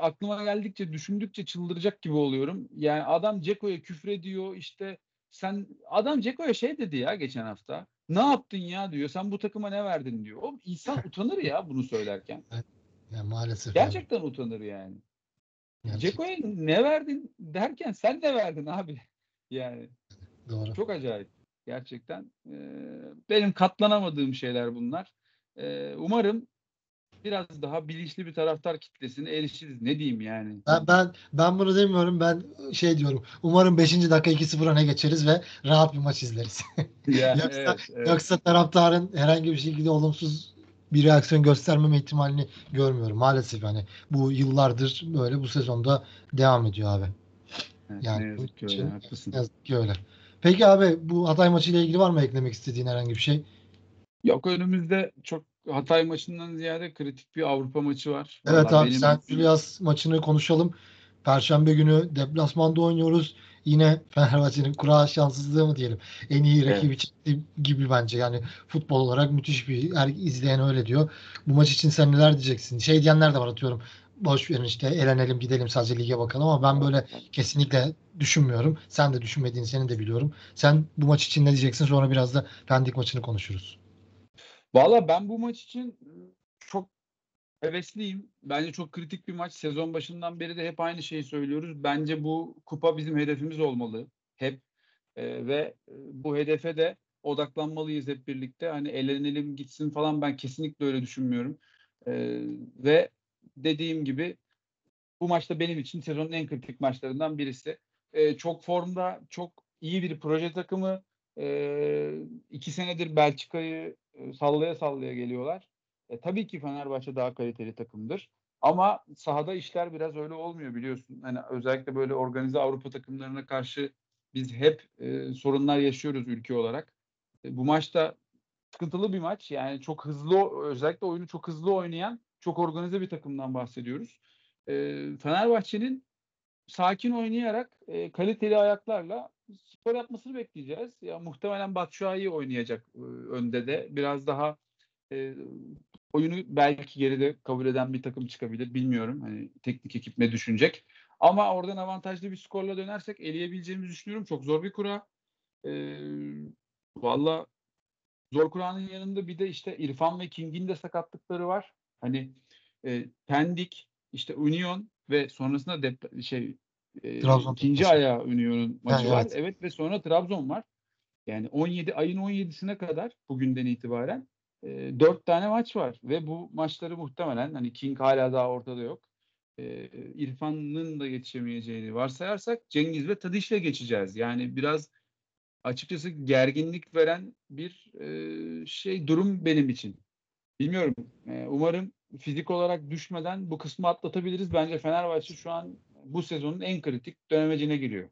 aklıma geldikçe düşündükçe çıldıracak gibi oluyorum. Yani adam Ceko'ya küfrediyor işte sen adam Ceko'ya şey dedi ya geçen hafta. Ne yaptın ya diyor. Sen bu takıma ne verdin diyor. O insan utanır ya bunu söylerken. Ya maalesef. Gerçekten abi. utanır yani. Ceko'ya ne verdin derken sen ne verdin abi? Yani. Doğru. Çok acayip. Gerçekten. Ee, benim katlanamadığım şeyler bunlar. Ee, umarım biraz daha bilinçli bir taraftar kitlesine erişiriz. Ne diyeyim yani? Ben ben ben bunu demiyorum. Ben şey diyorum. Umarım 5. dakika 2-0 öne geçeriz ve rahat bir maç izleriz. Yani, yoksa, evet, evet. yoksa taraftarın herhangi bir şekilde olumsuz bir reaksiyon göstermeme ihtimalini görmüyorum. Maalesef yani bu yıllardır böyle bu sezonda devam ediyor abi. Evet, yani ne yazık ki öyle. Haklısın. yazık ki öyle. Peki abi bu Hatay maçıyla ilgili var mı eklemek istediğin herhangi bir şey? Yok önümüzde çok Hatay maçından ziyade kritik bir Avrupa maçı var. Evet Vallahi abi benim- sen Julius maçını konuşalım. Perşembe günü deplasmanda oynuyoruz. Yine Fenerbahçe'nin kura şanssızlığı mı diyelim. En iyi Evet. rakibi çıktı gibi bence. Yani futbol olarak müthiş bir her izleyen öyle diyor. Bu maç için sen neler diyeceksin? Şey diyenler de var atıyorum. Boş verin işte elenelim gidelim sadece lige bakalım ama ben böyle kesinlikle düşünmüyorum. Sen de düşünmediğini seni de biliyorum. Sen bu maç için ne diyeceksin? Sonra biraz da Pendik maçını konuşuruz. Valla ben bu maç için hevesliyim. Bence çok kritik bir maç. Sezon başından beri de hep aynı şeyi söylüyoruz. Bence bu kupa bizim hedefimiz olmalı. Hep Ee, ve e, bu hedefe de odaklanmalıyız hep birlikte. Hani elenelim gitsin falan ben kesinlikle öyle düşünmüyorum. Ee, ve dediğim gibi bu maçta benim için sezonun en kritik maçlarından birisi. Ee, çok formda, çok iyi bir proje takımı. Ee, iki senedir Belçika'yı e, sallaya sallaya geliyorlar. E, tabii ki Fenerbahçe daha kaliteli takımdır. Ama sahada işler biraz öyle olmuyor biliyorsun. Hani özellikle böyle organize Avrupa takımlarına karşı biz hep e, sorunlar yaşıyoruz ülke olarak. E, bu maçta sıkıntılı bir maç. Yani çok hızlı özellikle oyunu çok hızlı oynayan çok organize bir takımdan bahsediyoruz. E, Fenerbahçe'nin sakin oynayarak e, kaliteli ayaklarla spor yapmasını bekleyeceğiz. Ya muhtemelen Batshuayi oynayacak e, önde de. Biraz daha e, oyunu belki geride kabul eden bir takım çıkabilir. Bilmiyorum. Hani teknik ekip ne düşünecek. Ama oradan avantajlı bir skorla dönersek eleyebileceğimizi düşünüyorum. Çok zor bir kura. E, Valla zor kuranın yanında bir de işte İrfan ve King'in de sakatlıkları var. Hani e, Pendik, işte Union ve sonrasında dep- şey e, Trabzon ikinci maçı. ayağı Union'un maçı Ha, var. evet. Evet ve sonra Trabzon var. Yani 17 ayın 17'sine kadar bugünden itibaren e, 4 tane maç var ve bu maçları muhtemelen hani King hala daha ortada yok. E, İrfan'ın da yetişemeyeceğini varsayarsak Cengiz ve Tadiş'le geçeceğiz. Yani biraz açıkçası gerginlik veren bir e, şey durum benim için. Bilmiyorum. E, umarım fizik olarak düşmeden bu kısmı atlatabiliriz. Bence Fenerbahçe şu an bu sezonun en kritik dönemecine giriyor.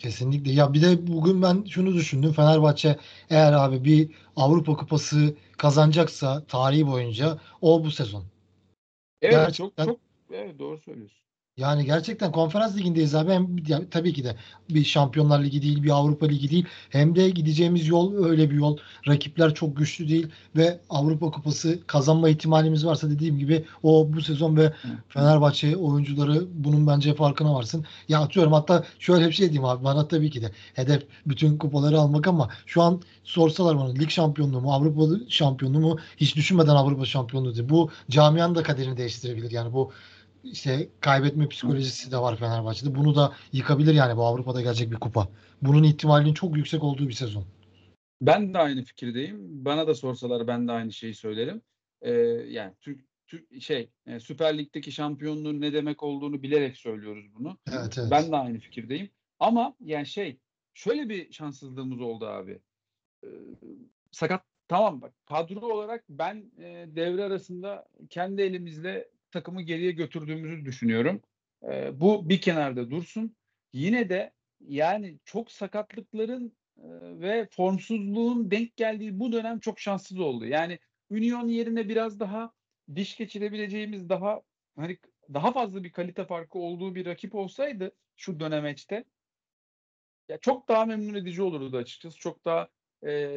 Kesinlikle. Ya bir de bugün ben şunu düşündüm. Fenerbahçe eğer abi bir Avrupa Kupası kazanacaksa tarihi boyunca o bu sezon. Evet Gerçekten- çok çok evet doğru söylüyorsun. Yani gerçekten konferans ligindeyiz abi. Hem ya, tabii ki de bir Şampiyonlar Ligi değil, bir Avrupa Ligi değil. Hem de gideceğimiz yol öyle bir yol. Rakipler çok güçlü değil ve Avrupa Kupası kazanma ihtimalimiz varsa dediğim gibi o bu sezon ve Fenerbahçe oyuncuları bunun bence farkına varsın. Ya atıyorum hatta şöyle bir şey diyeyim abi bana tabii ki de hedef bütün kupaları almak ama şu an sorsalar bana lig şampiyonluğu mu Avrupa şampiyonluğu mu hiç düşünmeden Avrupa şampiyonluğu diye. Bu camianın da kaderini değiştirebilir. Yani bu işte kaybetme psikolojisi de var Fenerbahçe'de. Bunu da yıkabilir yani bu Avrupa'da gelecek bir kupa. Bunun ihtimalinin çok yüksek olduğu bir sezon. Ben de aynı fikirdeyim. Bana da sorsalar ben de aynı şeyi söylerim. Ee, yani Türk, Türk şey e, Süper Lig'deki şampiyonluğun ne demek olduğunu bilerek söylüyoruz bunu. Evet evet. Ben de aynı fikirdeyim. Ama yani şey şöyle bir şanssızlığımız oldu abi. Ee, sakat tamam bak kadro olarak ben e, devre arasında kendi elimizle takımı geriye götürdüğümüzü düşünüyorum. Ee, bu bir kenarda dursun. Yine de yani çok sakatlıkların e, ve formsuzluğun denk geldiği bu dönem çok şanssız oldu. Yani Union yerine biraz daha diş geçirebileceğimiz daha hani daha fazla bir kalite farkı olduğu bir rakip olsaydı şu dönemeçte ya çok daha memnun edici olurdu açıkçası. Çok daha e,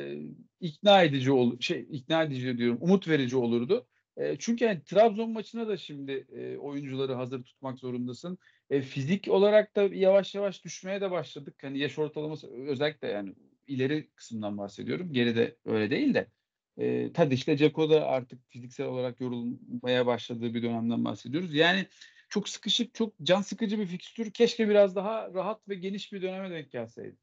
ikna edici ol şey ikna edici diyorum. Umut verici olurdu. E, çünkü yani Trabzon maçına da şimdi e, oyuncuları hazır tutmak zorundasın. E, fizik olarak da yavaş yavaş düşmeye de başladık. Hani yaş ortalaması özellikle yani ileri kısımdan bahsediyorum. Geride öyle değil de. E, Tadiç'le Ceko da artık fiziksel olarak yorulmaya başladığı bir dönemden bahsediyoruz. Yani çok sıkışık, çok can sıkıcı bir fikstür. Keşke biraz daha rahat ve geniş bir döneme denk gelseydi.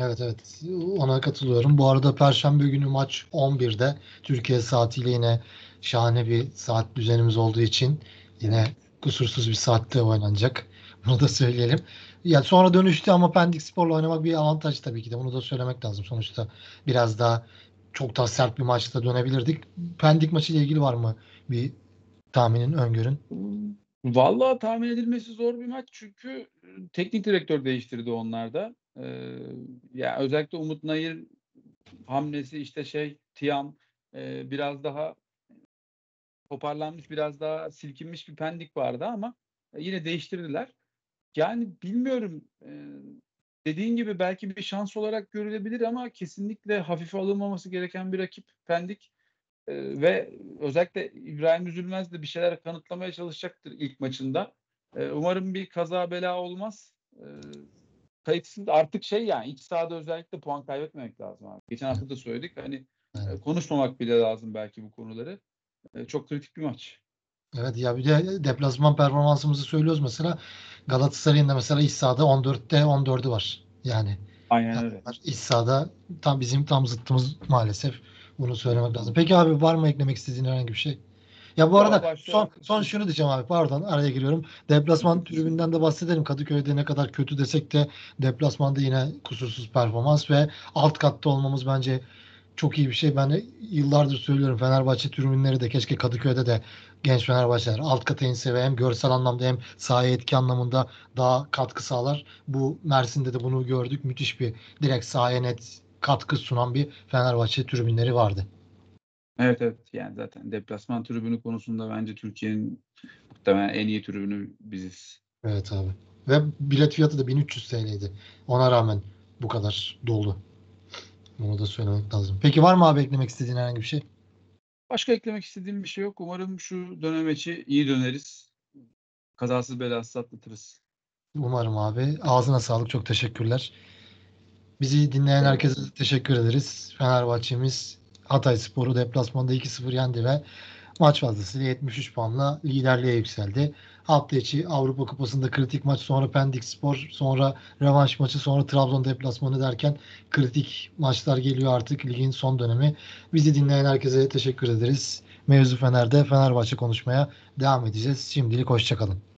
Evet evet ona katılıyorum. Bu arada Perşembe günü maç 11'de Türkiye saatiyle yine şahane bir saat düzenimiz olduğu için yine kusursuz bir saatte oynanacak. Bunu da söyleyelim. Ya sonra dönüşte ama Pendik Spor'la oynamak bir avantaj tabii ki de. Bunu da söylemek lazım. Sonuçta biraz daha çok daha sert bir maçta dönebilirdik. Pendik maçı ile ilgili var mı bir tahminin, öngörün? Vallahi tahmin edilmesi zor bir maç çünkü teknik direktör değiştirdi onlarda. Ya özellikle Umut Nayır hamlesi işte şey Tiam e, biraz daha toparlanmış biraz daha silkinmiş bir Pendik vardı ama yine değiştirdiler. Yani bilmiyorum e, dediğin gibi belki bir şans olarak görülebilir ama kesinlikle hafife alınmaması gereken bir rakip Pendik. E, ve özellikle İbrahim Üzülmez de bir şeyler kanıtlamaya çalışacaktır ilk maçında. E, umarım bir kaza bela olmaz. E, kayıtsız artık şey yani iç sahada özellikle puan kaybetmemek lazım abi. Geçen hafta da söyledik hani Evet. e, konuşmamak bile lazım belki bu konuları. E, çok kritik bir maç. Evet ya bir de deplasman performansımızı söylüyoruz mesela. Galatasaray'ın da mesela iç sahada 14'te 14'ü var. Yani Aynen öyle. iç sahada tam bizim tam zıttımız maalesef. Bunu söylemek lazım. Peki abi var mı eklemek istediğin herhangi bir şey? Ya bu arada son son şunu diyeceğim abi pardon araya giriyorum. Deplasman tribünden de bahsedelim. Kadıköy'de ne kadar kötü desek de deplasmanda yine kusursuz performans ve alt katta olmamız bence çok iyi bir şey. Ben yıllardır söylüyorum Fenerbahçe tribünleri de keşke Kadıköy'de de genç Fenerbahçeler alt kata inse ve hem görsel anlamda hem sahaya etki anlamında daha katkı sağlar. Bu Mersin'de de bunu gördük. Müthiş bir direkt sahaya net katkı sunan bir Fenerbahçe tribünleri vardı. Evet evet yani zaten deplasman tribünü konusunda bence Türkiye'nin muhtemelen en iyi tribünü biziz. Evet abi. Ve bilet fiyatı da 1300 TL'ydi. Ona rağmen bu kadar dolu. Bunu da söylemek lazım. Peki var mı abi eklemek istediğin herhangi bir şey? Başka eklemek istediğim bir şey yok. Umarım şu dönem içi iyi döneriz. Kazasız belasız atlatırız. Umarım abi. Ağzına sağlık. Çok teşekkürler. Bizi dinleyen herkese teşekkür ederiz. Fenerbahçe'miz Hatay Spor'u deplasmanda 2-0 yendi ve maç fazlasıyla 73 puanla liderliğe yükseldi. Hafta içi Avrupa Kupası'nda kritik maç, sonra Pendik Spor, sonra rövanş maçı, sonra Trabzon deplasmanı derken kritik maçlar geliyor artık ligin son dönemi. Bizi dinleyen herkese teşekkür ederiz. Mevzu Fener'de Fenerbahçe konuşmaya devam edeceğiz. Şimdilik hoşçakalın.